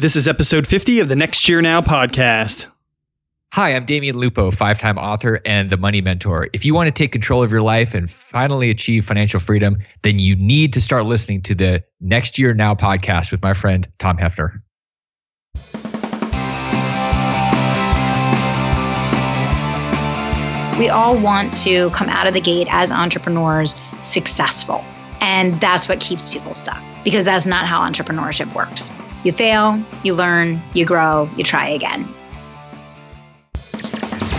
This is episode 50 of the Next Year Now podcast. Hi, I'm Damion Lupo, five time author and the money mentor. If you want to take control of your life and finally achieve financial freedom, then you need to start listening to the Next Year Now podcast with my friend Tom Hefner. We all want to come out of the gate as entrepreneurs successful. And that's what keeps people stuck because that's not how entrepreneurship works. You fail, you learn, you grow, you try again.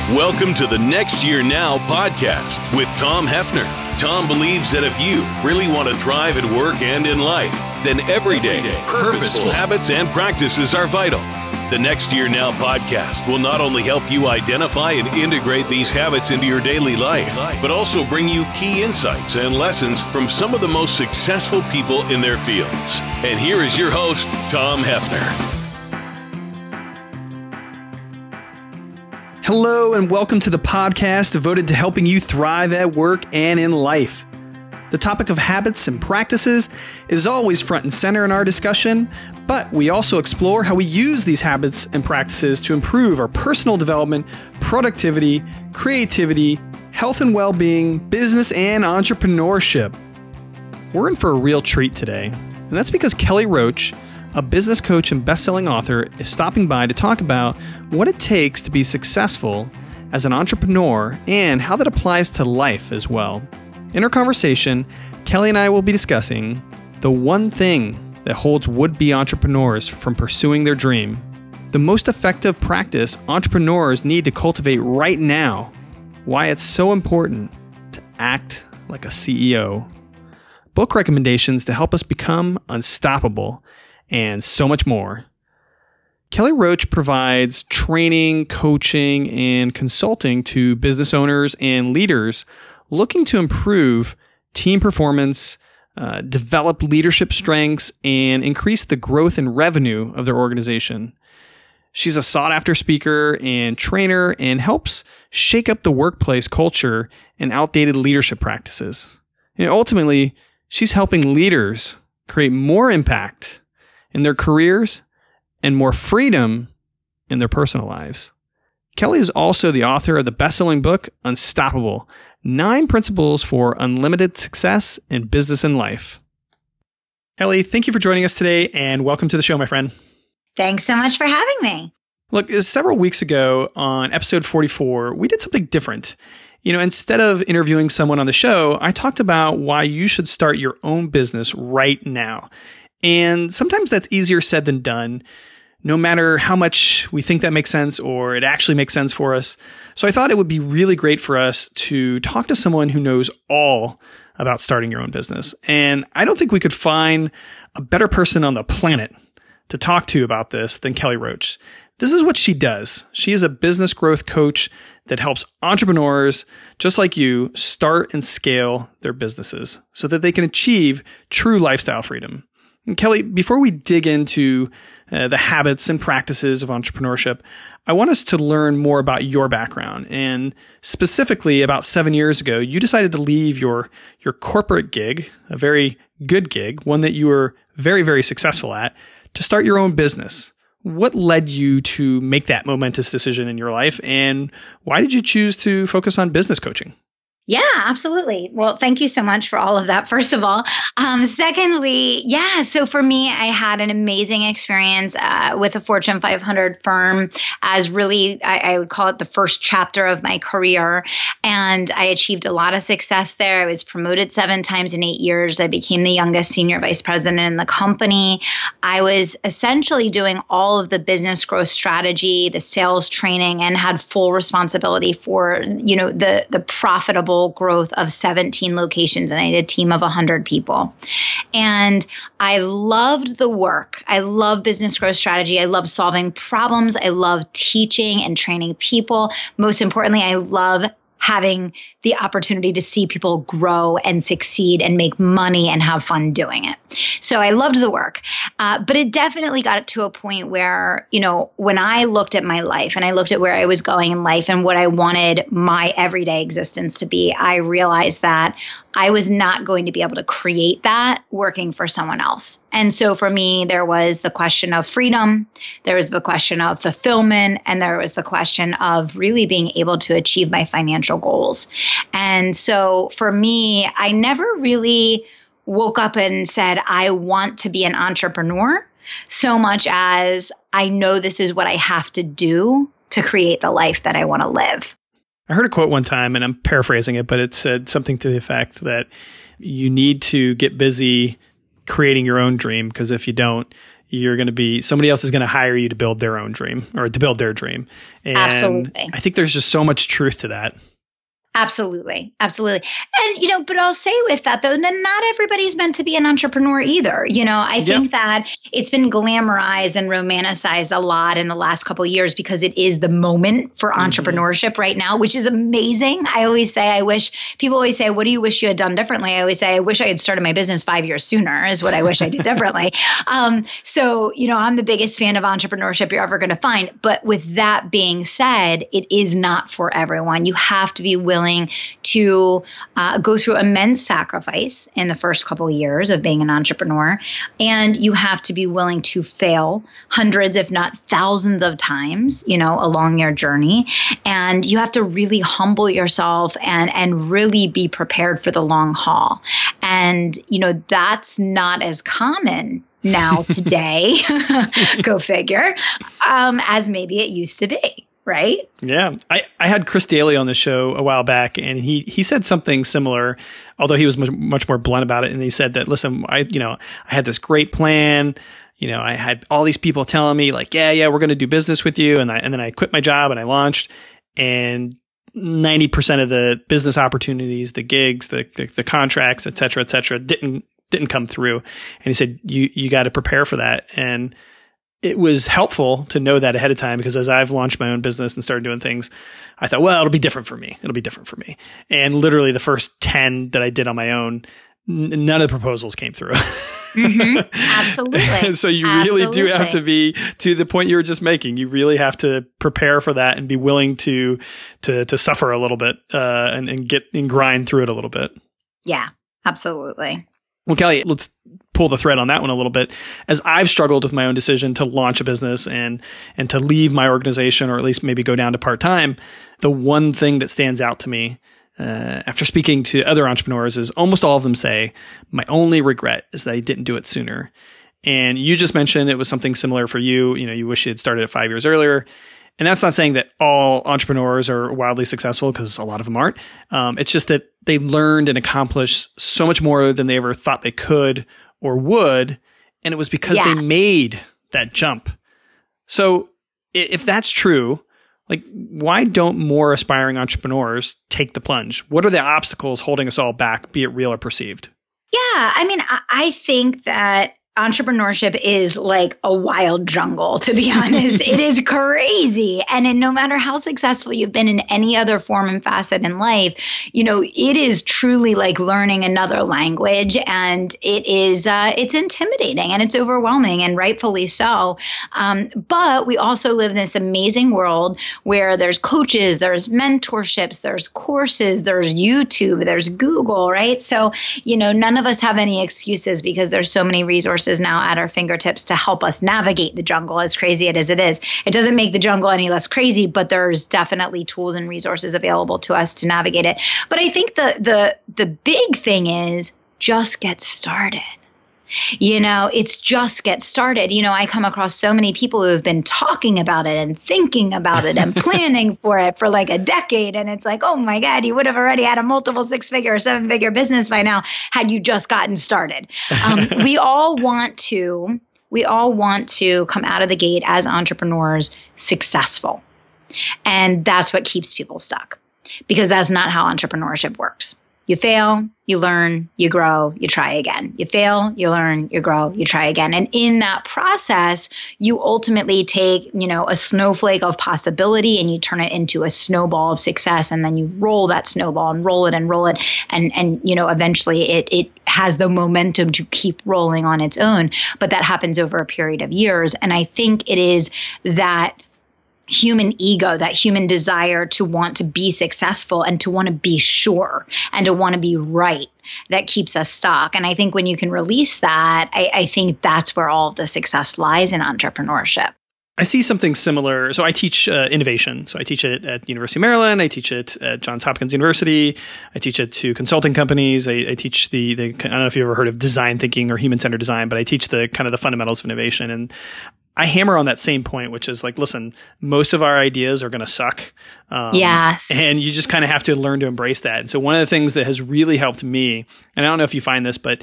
Welcome to the Next Year Now podcast with Tom Hefner. Tom believes that if you really want to thrive at work and in life, then everyday, purposeful habits and practices are vital. The Next Year Now podcast will not only help you identify and integrate these habits into your daily life, but also bring you key insights and lessons from some of the most successful people in their fields. And here is your host, Tom Hefner. Hello, and welcome to the podcast devoted to helping you thrive at work and in life. The topic of habits and practices is always front and center in our discussion, but we also explore how we use these habits and practices to improve our personal development, productivity, creativity, health and well being, business, and entrepreneurship. We're in for a real treat today, and that's because Kelly Roach, a business coach and best selling author, is stopping by to talk about what it takes to be successful as an entrepreneur and how that applies to life as well. In our conversation, Kelly and I will be discussing the one thing that holds would be entrepreneurs from pursuing their dream, the most effective practice entrepreneurs need to cultivate right now, why it's so important to act like a CEO, book recommendations to help us become unstoppable, and so much more. Kelly Roach provides training, coaching, and consulting to business owners and leaders looking to improve team performance, uh, develop leadership strengths, and increase the growth and revenue of their organization. She's a sought after speaker and trainer and helps shake up the workplace culture and outdated leadership practices. And ultimately, she's helping leaders create more impact in their careers and more freedom in their personal lives. Kelly is also the author of the best selling book, Unstoppable Nine Principles for Unlimited Success in Business and Life. Kelly, thank you for joining us today and welcome to the show, my friend. Thanks so much for having me. Look, several weeks ago on episode 44, we did something different. You know, instead of interviewing someone on the show, I talked about why you should start your own business right now. And sometimes that's easier said than done no matter how much we think that makes sense or it actually makes sense for us. So I thought it would be really great for us to talk to someone who knows all about starting your own business. And I don't think we could find a better person on the planet to talk to about this than Kelly Roach. This is what she does. She is a business growth coach that helps entrepreneurs just like you start and scale their businesses so that they can achieve true lifestyle freedom. And Kelly, before we dig into uh, the habits and practices of entrepreneurship, I want us to learn more about your background. And specifically, about seven years ago, you decided to leave your, your corporate gig, a very good gig, one that you were very, very successful at, to start your own business. What led you to make that momentous decision in your life? And why did you choose to focus on business coaching? Yeah, absolutely. Well, thank you so much for all of that, first of all. Um, secondly, yeah, so for me, I had an amazing experience uh, with a Fortune 500 firm as really, I, I, would call it the first chapter of my career. And I achieved a lot of success there. I was promoted seven times in eight years. I became the youngest senior vice president in the company. I was essentially doing all of the business growth strategy, the sales training, and had full responsibility for, you know, the, the profitable growth of 17 locations and I had a team of 100 people. And I loved the work. I love business growth strategy. I love solving problems. I love teaching and training people. Most importantly, I love having the opportunity to see people grow and succeed and make money and have fun doing it. So I loved the work. Uh, but it definitely got to a point where, you know, when I looked at my life and I looked at where I was going in life and what I wanted my everyday existence to be, I realized that I was not going to be able to create that working for someone else. And so for me, there was the question of freedom, there was the question of fulfillment, and there was the question of really being able to achieve my financial goals. And so for me, I never really woke up and said, I want to be an entrepreneur so much as I know this is what I have to do to create the life that I want to live. I heard a quote one time, and I'm paraphrasing it, but it said something to the effect that you need to get busy creating your own dream because if you don't, you're going to be somebody else is going to hire you to build their own dream or to build their dream. And Absolutely. I think there's just so much truth to that. Absolutely. Absolutely. And, you know, but I'll say with that, though, then not everybody's meant to be an entrepreneur either. You know, I think that it's been glamorized and romanticized a lot in the last couple years because it is the moment for mm-hmm. entrepreneurship right now, which is amazing. I always say, I wish people always say, What do you wish you had done differently? I always say, I wish I had started my business five years sooner, is what I wish I did differently. Um, so, you know, I'm the biggest fan of entrepreneurship you're ever going to find. But with that being said, it is not for everyone. You have to be willing willing to uh, go through immense sacrifice in the first couple of years of being an entrepreneur. And you have to be willing to fail hundreds, if not thousands of times, you know, along your journey. And you have to really humble yourself and, and really be prepared for the long haul. And, you know, that's not as common now today, go figure, um, as maybe it used to be right? Yeah. I, I had Chris Daly on the show a while back and he, he said something similar, although he was much, much more blunt about it. And he said that, listen, I, you know, I had this great plan. You know, I had all these people telling me like, yeah, yeah, we're going to do business with you. And I, and then I quit my job and I launched and 90% of the business opportunities, the gigs, the, the, the contracts, et cetera, et cetera, didn't, didn't come through. And he said, you, you got to prepare for that. And, it was helpful to know that ahead of time because as I've launched my own business and started doing things, I thought, well, it'll be different for me. It'll be different for me. And literally the first 10 that I did on my own, n- none of the proposals came through. mm-hmm. Absolutely. so you really do have to be to the point you were just making. You really have to prepare for that and be willing to to to suffer a little bit uh, and, and get and grind through it a little bit. Yeah, absolutely. Well, Kelly, let's pull the thread on that one a little bit. As I've struggled with my own decision to launch a business and and to leave my organization, or at least maybe go down to part time, the one thing that stands out to me uh, after speaking to other entrepreneurs is almost all of them say, "My only regret is that I didn't do it sooner." And you just mentioned it was something similar for you. You know, you wish you had started it five years earlier. And that's not saying that all entrepreneurs are wildly successful because a lot of them aren't. Um, it's just that they learned and accomplished so much more than they ever thought they could or would. And it was because yes. they made that jump. So if that's true, like why don't more aspiring entrepreneurs take the plunge? What are the obstacles holding us all back, be it real or perceived? Yeah, I mean, I think that entrepreneurship is like a wild jungle to be honest. It is crazy. And no matter how successful you've been in any other form and facet in life you know it is truly like learning another language and it is uh, it's intimidating and it's overwhelming and rightfully so. Um, but we also live in this amazing world where there's coaches there's mentorships there's courses there's youtube there's google right? So you know none of us have any excuses because there's so many resources resources now at our fingertips to help us navigate the jungle, as crazy as it is. It doesn't make the jungle any less crazy, but there's definitely tools and resources available to us to navigate it. But I think the the the big thing is just get started. You know, it's just get started. You know, I come across so many people who have been talking about it and thinking about it and planning for it for like a decade. And it's like, oh my God, you would have already had a multiple six figure or seven figure business by now had you just gotten started. Um, we all want to, we all want to come out of the gate as entrepreneurs successful. And that's what keeps people stuck because that's not how entrepreneurship works You fail, you learn, you grow, you try again. You fail, you learn, you grow, you try again. And in that process, you ultimately take, you know, a snowflake of possibility and you turn it into a snowball of success and then you roll that snowball and roll it and roll it and and you know, eventually it it has the momentum to keep rolling on its own, but that happens over a period of years and I think it is that human ego, that human desire to want to be successful and to want to be sure and to want to be right that keeps us stuck. And I think when you can release that, I, I think that's where all the success lies in entrepreneurship. I see something similar. So I teach uh, innovation. So I teach it at University of Maryland. I teach it at Johns Hopkins University. I teach it to consulting companies. I, I teach the, the, I don't know if you've ever heard of design thinking or human centered design, but I teach the kind of the fundamentals of innovation. And I hammer on that same point, which is like, listen, most of our ideas are going to suck. Um, yes. And you just kind of have to learn to embrace that. And so one of the things that has really helped me, and I don't know if you find this, but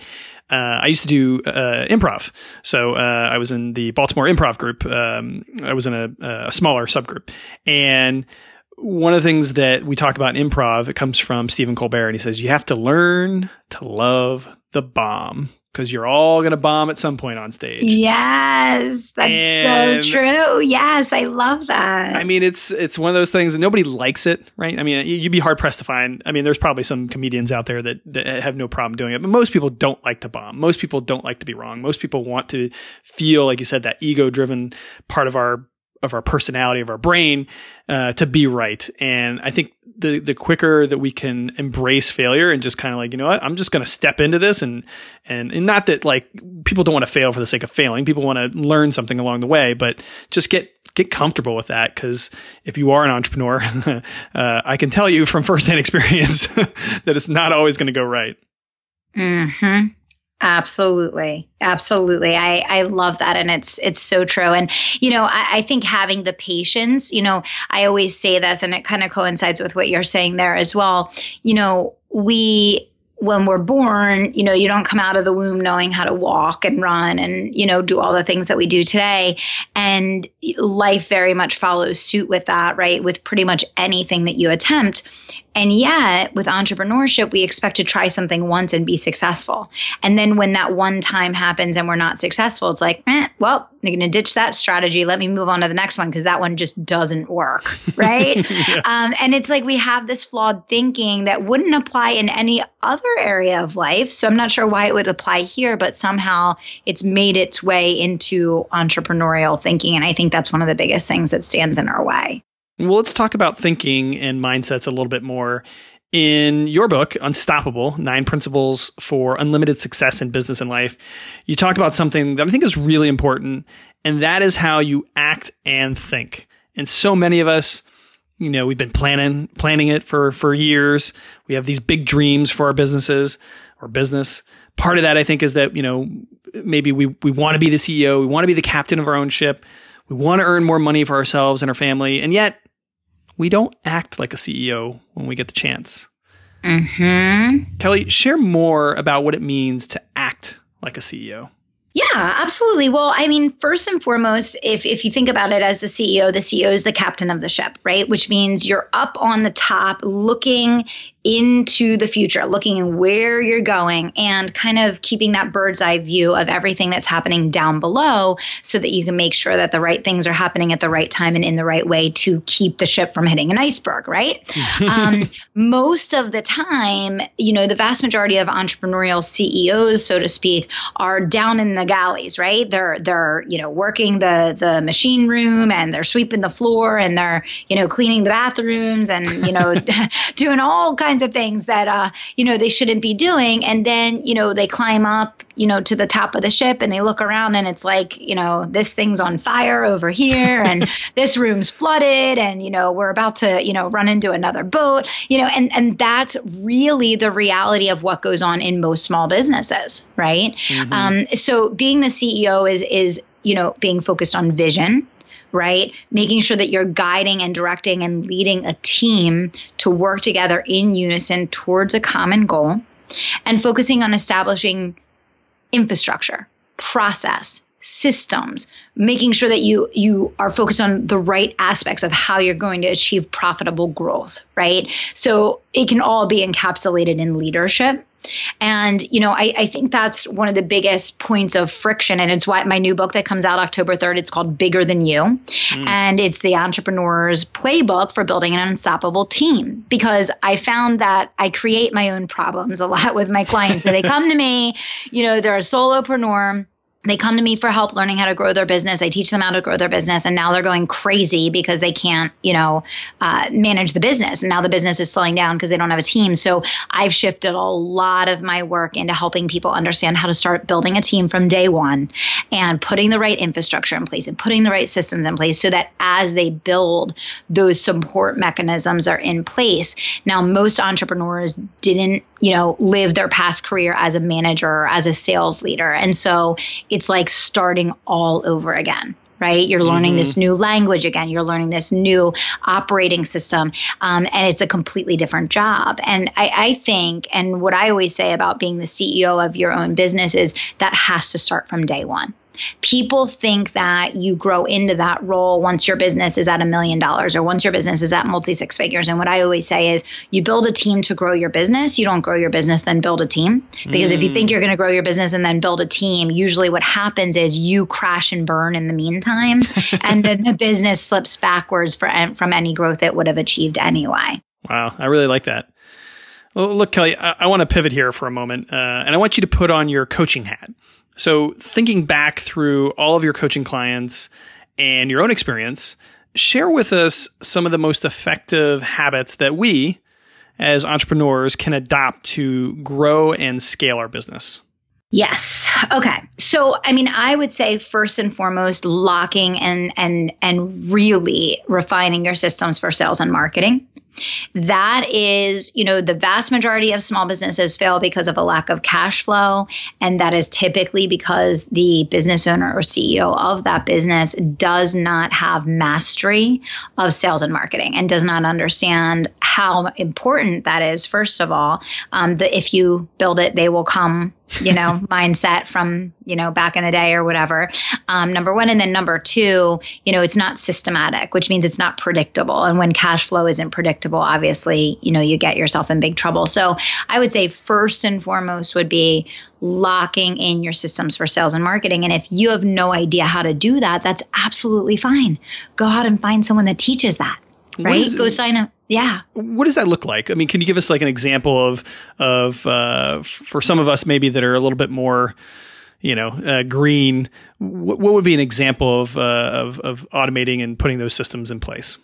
uh, I used to do uh, improv. So uh, I was in the Baltimore improv group. Um, I was in a, a smaller subgroup. And one of the things that we talk about in improv, it comes from Stephen Colbert, and he says, you have to learn to love the bomb because you're all going to bomb at some point on stage. Yes, that's and, so true. Yes, I love that. I mean, it's it's one of those things that nobody likes it, right? I mean, you'd be hard pressed to find. I mean, there's probably some comedians out there that, that have no problem doing it, but most people don't like to bomb. Most people don't like to be wrong. Most people want to feel, like you said, that ego driven part of our of our personality of our brain uh, to be right. And i think the the quicker that we can embrace failure and just kind of like you know what? I'm just going to step into this and, and and not that like people don't want to fail for the sake of failing. People want to learn something along the way but just get get comfortable with that. Because if you are an entrepreneur uh, i can tell you from firsthand experience that it's not always going to go right. Hmm Absolutely. Absolutely. I, I love that. And it's, it's so true. And, you know, I, I think having the patience, you know, I always say this and it kind of coincides with what you're saying there as well. You know, we, when we're born, you know, you don't come out of the womb knowing how to walk and run and, you know, do all the things that we do today. And life very much follows suit with that, right? With pretty much anything that you attempt. And yet, with entrepreneurship, we expect to try something once and be successful. And then when that one time happens and we're not successful, it's like, eh, well, I'm going to ditch that strategy. Let me move on to the next one because that one just doesn't work. Right. yeah. um, and it's like we have this flawed thinking that wouldn't apply in any other area of life. So I'm not sure why it would apply here, but somehow it's made its way into entrepreneurial thinking. And I think that's one of the biggest things that stands in our way. Well, let's talk about thinking and mindsets a little bit more. In your book, Unstoppable Nine Principles for Unlimited Success in Business and Life, you talk about something that I think is really important, and that is how you act and think. And so many of us, you know, we've been planning planning it for for years. We have these big dreams for our businesses or business. Part of that I think is that, you know, maybe we we want to be the CEO, we want to be the captain of our own ship. We want to earn more money for ourselves and our family, and yet we don't act like a CEO when we get the chance. Mm-hmm. Kelly, share more about what it means to act like a CEO. Yeah, absolutely. Well, I mean, first and foremost, if if you think about it as the CEO, the CEO is the captain of the ship, right? Which means you're up on the top looking into the future, looking where you're going and kind of keeping that bird's eye view of everything that's happening down below so that you can make sure that the right things are happening at the right time and in the right way to keep the ship from hitting an iceberg, right? um, most of the time, you know, the vast majority of entrepreneurial CEOs, so to speak, are down in the galleys, right? They're they're, you know, working the the machine room and they're sweeping the floor and they're, you know, cleaning the bathrooms and, you know, doing all kinds kinds of things that uh, you know they shouldn't be doing and then you know they climb up you know to the top of the ship and they look around and it's like you know this thing's on fire over here and this room's flooded and you know we're about to you know run into another boat you know and and that's really the reality of what goes on in most small businesses right mm-hmm. um, so being the ceo is is you know being focused on vision right? Making sure that you're guiding and directing and leading a team to work together in unison towards a common goal and focusing on establishing infrastructure, process, systems making sure that you you are focused on the right aspects of how you're going to achieve profitable growth right so it can all be encapsulated in leadership and, you know, I, I, think that's one of the biggest points of friction. And it's why my new book that comes out October 3rd, it's called Bigger Than You. Mm. And it's the entrepreneur's playbook for building an unstoppable team. Because I found that I create my own problems a lot with my clients. So they come to me, you know, they're a solopreneur they come to me for help learning how to grow their business. I teach them how to grow their business, and now they're going crazy because they can't, you know, uh, manage the business. And now the business is slowing down because they don't have a team. So I've shifted a lot of my work into helping people understand how to start building a team from day one, and putting the right infrastructure in place and putting the right systems in place, so that as they build, those support mechanisms are in place. Now, most entrepreneurs didn't, you know, live their past career as a manager or as a sales leader, and so it's like starting all over again right? You're learning mm-hmm. this new language again. You're learning this new operating system. Um, and it's a completely different job. And I, I, think, and what I always say about being the CEO of your own business is that has to start from day one. People think that you grow into that role once your business is at a million dollars or once your business is at multi six figures. And what I always say is you build a team to grow your business. You don't grow your business, then build a team. Because mm. if you think you're going to grow your business and then build a team, usually what happens is you crash and burn in the meantime. and then the business slips backwards for, from any growth it would have achieved anyway. Wow. I really like that. Well, look, Kelly, I, I want to pivot here for a moment, uh, and I want you to put on your coaching hat. So, thinking back through all of your coaching clients and your own experience, share with us some of the most effective habits that we as entrepreneurs can adopt to grow and scale our business. Yes. Okay. So, I mean, I would say first and foremost, locking and and and really refining your systems for sales and marketing. That is, you know, the vast majority of small businesses fail because of a lack of cash flow. And that is typically because the business owner or CEO of that business does not have mastery of sales and marketing and does not understand how important that is, first of all. Um, that if you build it, they will come you know, mindset from, you know, back in the day or whatever. Um, number one. And then number two, you know, it's not systematic, which means it's not predictable. And when cash flow isn't predictable, obviously, you know, you get yourself in big trouble. So I would say first and foremost would be locking in your systems for sales and marketing. And if you have no idea how to do that, that's absolutely fine. Go out and find someone that teaches that right? Is, Go sign up. Yeah. What does that look like? I mean, can you give us like an example of of uh, for some of us maybe that are a little bit more, you know, uh, green? What, what, would be an example of, uh, of of automating and putting those systems in place?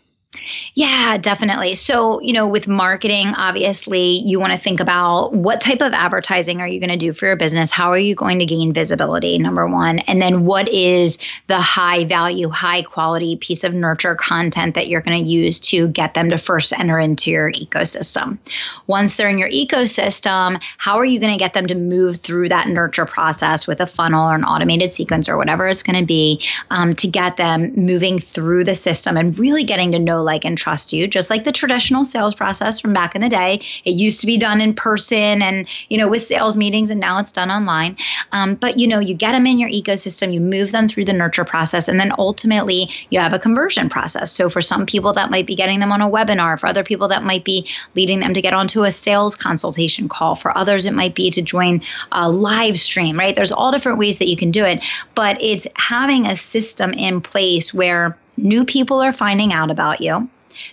Yeah, definitely. So, you know, with marketing, obviously, you want to think about what type of advertising are you going to do for your business? How are you going to gain visibility? Number one. And then what is the high value, high quality piece of nurture content that you're going to use to get them to first enter into your ecosystem? Once they're in your ecosystem, how are you going to get them to move through that nurture process with a funnel or an automated sequence or whatever it's going to be um, to get them moving through the system and really getting to know like and trust you, just like the traditional sales process from back in the day. It used to be done in person and, you know, with sales meetings, and now it's done online. Um, but, you know, you get them in your ecosystem, you move them through the nurture process, and then ultimately you have a conversion process. So for some people, that might be getting them on a webinar. For other people, that might be leading them to get onto a sales consultation call. For others, it might be to join a live stream, right? There's all different ways that you can do it, but it's having a system in place where New people are finding out about you.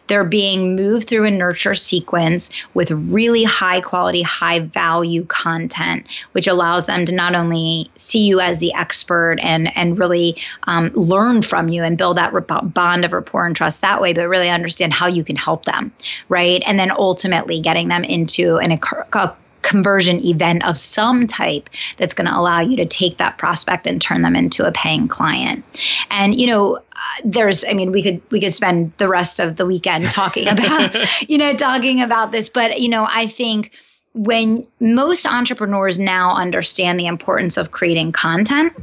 They're being moved through a nurture sequence with really high quality, high value content, which allows them to not only see you as the expert and, and really um, learn from you and build that bond of rapport and trust that way, but really understand how you can help them, right? And then ultimately getting them into an, a conversion event of some type that's going to allow you to take that prospect and turn them into a paying client. And you know, there's I mean, we could we could spend the rest of the weekend talking about you know talking about this, but you know, I think when most entrepreneurs now understand the importance of creating content,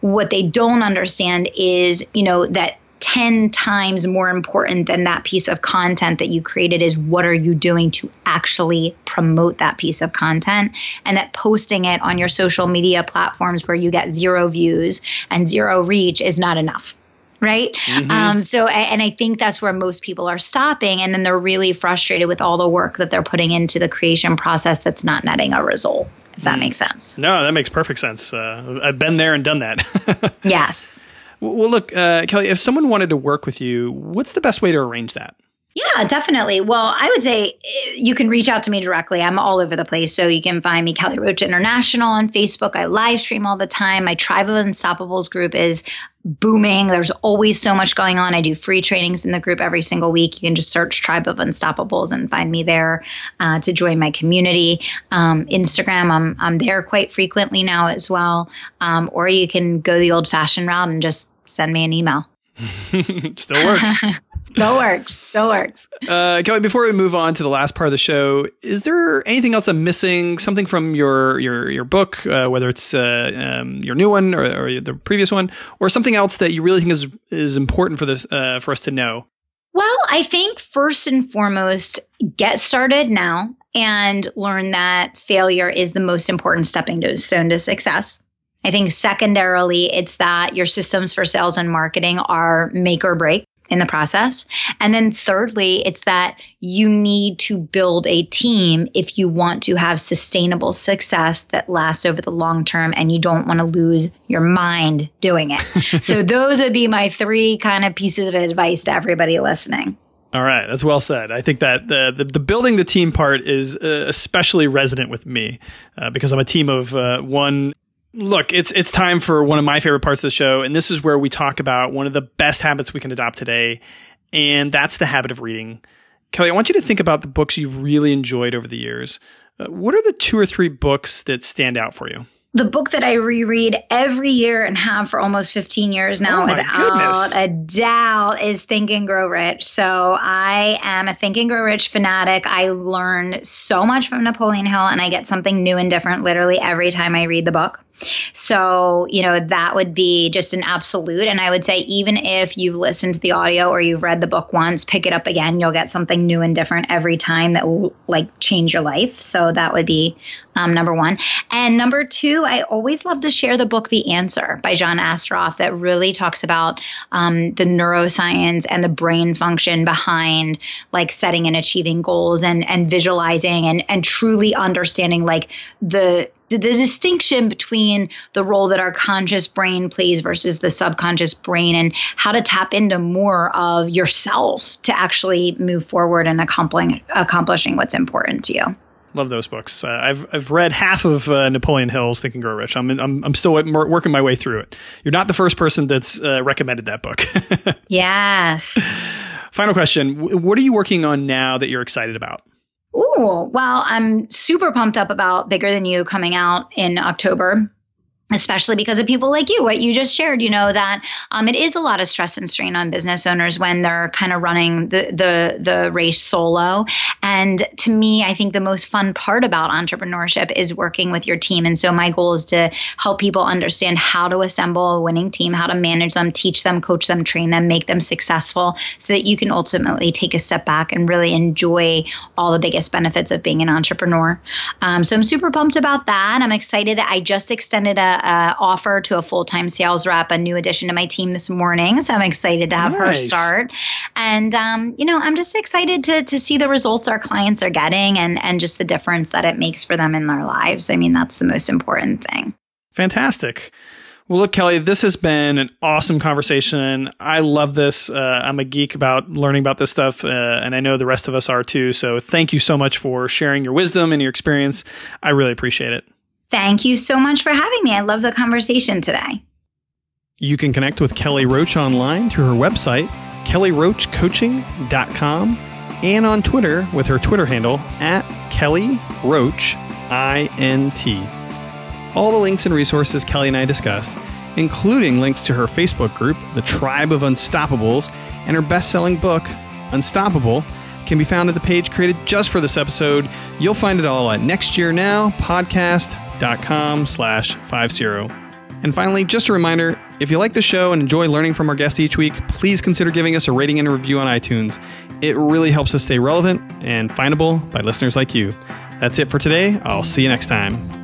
what they don't understand is, you know, that 10 times more important than that piece of content that you created is what are you doing to actually promote that piece of content. And that posting it on your social media platforms where you get zero views and zero reach is not enough right? Mm-hmm. um, so and i think that's where most people are stopping and then they're really frustrated with all the work that they're putting into the creation process that's not netting a result if that mm. makes sense. No that makes perfect sense. Uh, i've been there and done that. Yes well, look, uh, Kelly, if someone wanted to work with you, what's the best way to arrange that? Yeah, definitely. Well, I would say eh, you can reach out to me directly. I'm all over the place. So you can find me, Kelly Roach International on Facebook. I live stream all the time. My Tribe of Unstoppables group is booming. There's always so much going on. I do free trainings in the group every single week. You can just search Tribe of Unstoppables and find me there uh, to join my community. Um, Instagram, I'm, I'm there quite frequently now as well. Um, or you can go the old fashioned route and just send me an email. Still works. Still works. Still works. Uh, Kelly, before we move on to the last part of the show, is there anything else I'm missing? Something from your your your book, uh, whether it's uh, um, your new one or, or, the previous one, or something else that you really think is is important for this uh, for us to know? Well, I think first and foremost, get started now and learn that failure is the most important stepping stone to success. I think secondarily, it's that your systems for sales and marketing are make or break in the process. And then thirdly, it's that you need to build a team if you want to have sustainable success that lasts over the long term and you don't want to lose your mind doing it. so those would be my three kind of pieces of advice to everybody listening. All right, that's well said. I think that the the, the building the team part is uh, especially resonant with me uh, because I'm a team of uh, one look, it's it's time for one of my favorite parts of the show, and this is where we talk about one of the best habits we can adopt today, and that's the habit of reading. Kelly, I want you to think about the books you've really enjoyed over the years. Uh, what are the two or three books that stand out for you? the book that I reread every year and have for almost 15 years now, oh without goodness. a doubt, is Think and Grow Rich. So I am a Think and Grow Rich fanatic. I learn so much from Napoleon Hill, and I get something new and different literally every time I read the book. So, you know, that would be just an absolute. And I would say, even if you've listened to the audio or you've read the book once, pick it up again. You'll get something new and different every time that will like change your life. So, that would be um, number one. And number two, I always love to share the book, The Answer by John Assaraf, that really talks about um, the neuroscience and the brain function behind like setting and achieving goals and, and visualizing and, and truly understanding like the the distinction between the role that our conscious brain plays versus the subconscious brain and how to tap into more of yourself to actually move forward and accomplishing accomplishing what's important to you. Love those books. Uh, I've I've read half of uh, Napoleon Hill's Think and Grow Rich. I'm I'm I'm still working my way through it. You're not the first person that's uh, recommended that book. yes. Final question: What are you working on now that you're excited about? Ooh, well, I'm super pumped up about Bigger Than You coming out in October especially because of people like you what you just shared you know that um, it is a lot of stress and strain on business owners when they're kind of running the, the the race solo. And to me i think the most fun part about entrepreneurship is working with your team. And so my goal is to help people understand how to assemble a winning team how to manage them teach them coach them train them make them successful so that you can ultimately take a step back and really enjoy all the biggest benefits of being an entrepreneur. Um, so i'm super pumped about that. I'm excited that i just extended a uh, offer to a full time sales rep, a new addition to my team this morning. So I'm excited to have nice. her start. And, um, you know, I'm just excited to, to see the results our clients are getting and, and just the difference that it makes for them in their lives. I mean, that's the most important thing. Fantastic. Well, look, Kelly, this has been an awesome conversation. I love this. Uh, I'm a geek about learning about this stuff, uh, and I know the rest of us are too. So thank you so much for sharing your wisdom and your experience. I really appreciate it. Thank you so much for having me. I love the conversation today. You can connect with Kelly Roach online through her website, kellyroachcoaching.com, and on Twitter with her Twitter handle at Kelly Roach INT. All the links and resources Kelly and I discussed, including links to her Facebook group, The Tribe of Unstoppables, and her best selling book, Unstoppable, can be found at the page created just for this episode. You'll find it all at Next Year Now Podcast com slash 50. And finally, just a reminder, If you like the show and enjoy learning from our guests each week, please consider giving us a rating and a review on iTunes. It really helps us stay relevant and findable by listeners like you. That's it for today. I'll see you next time.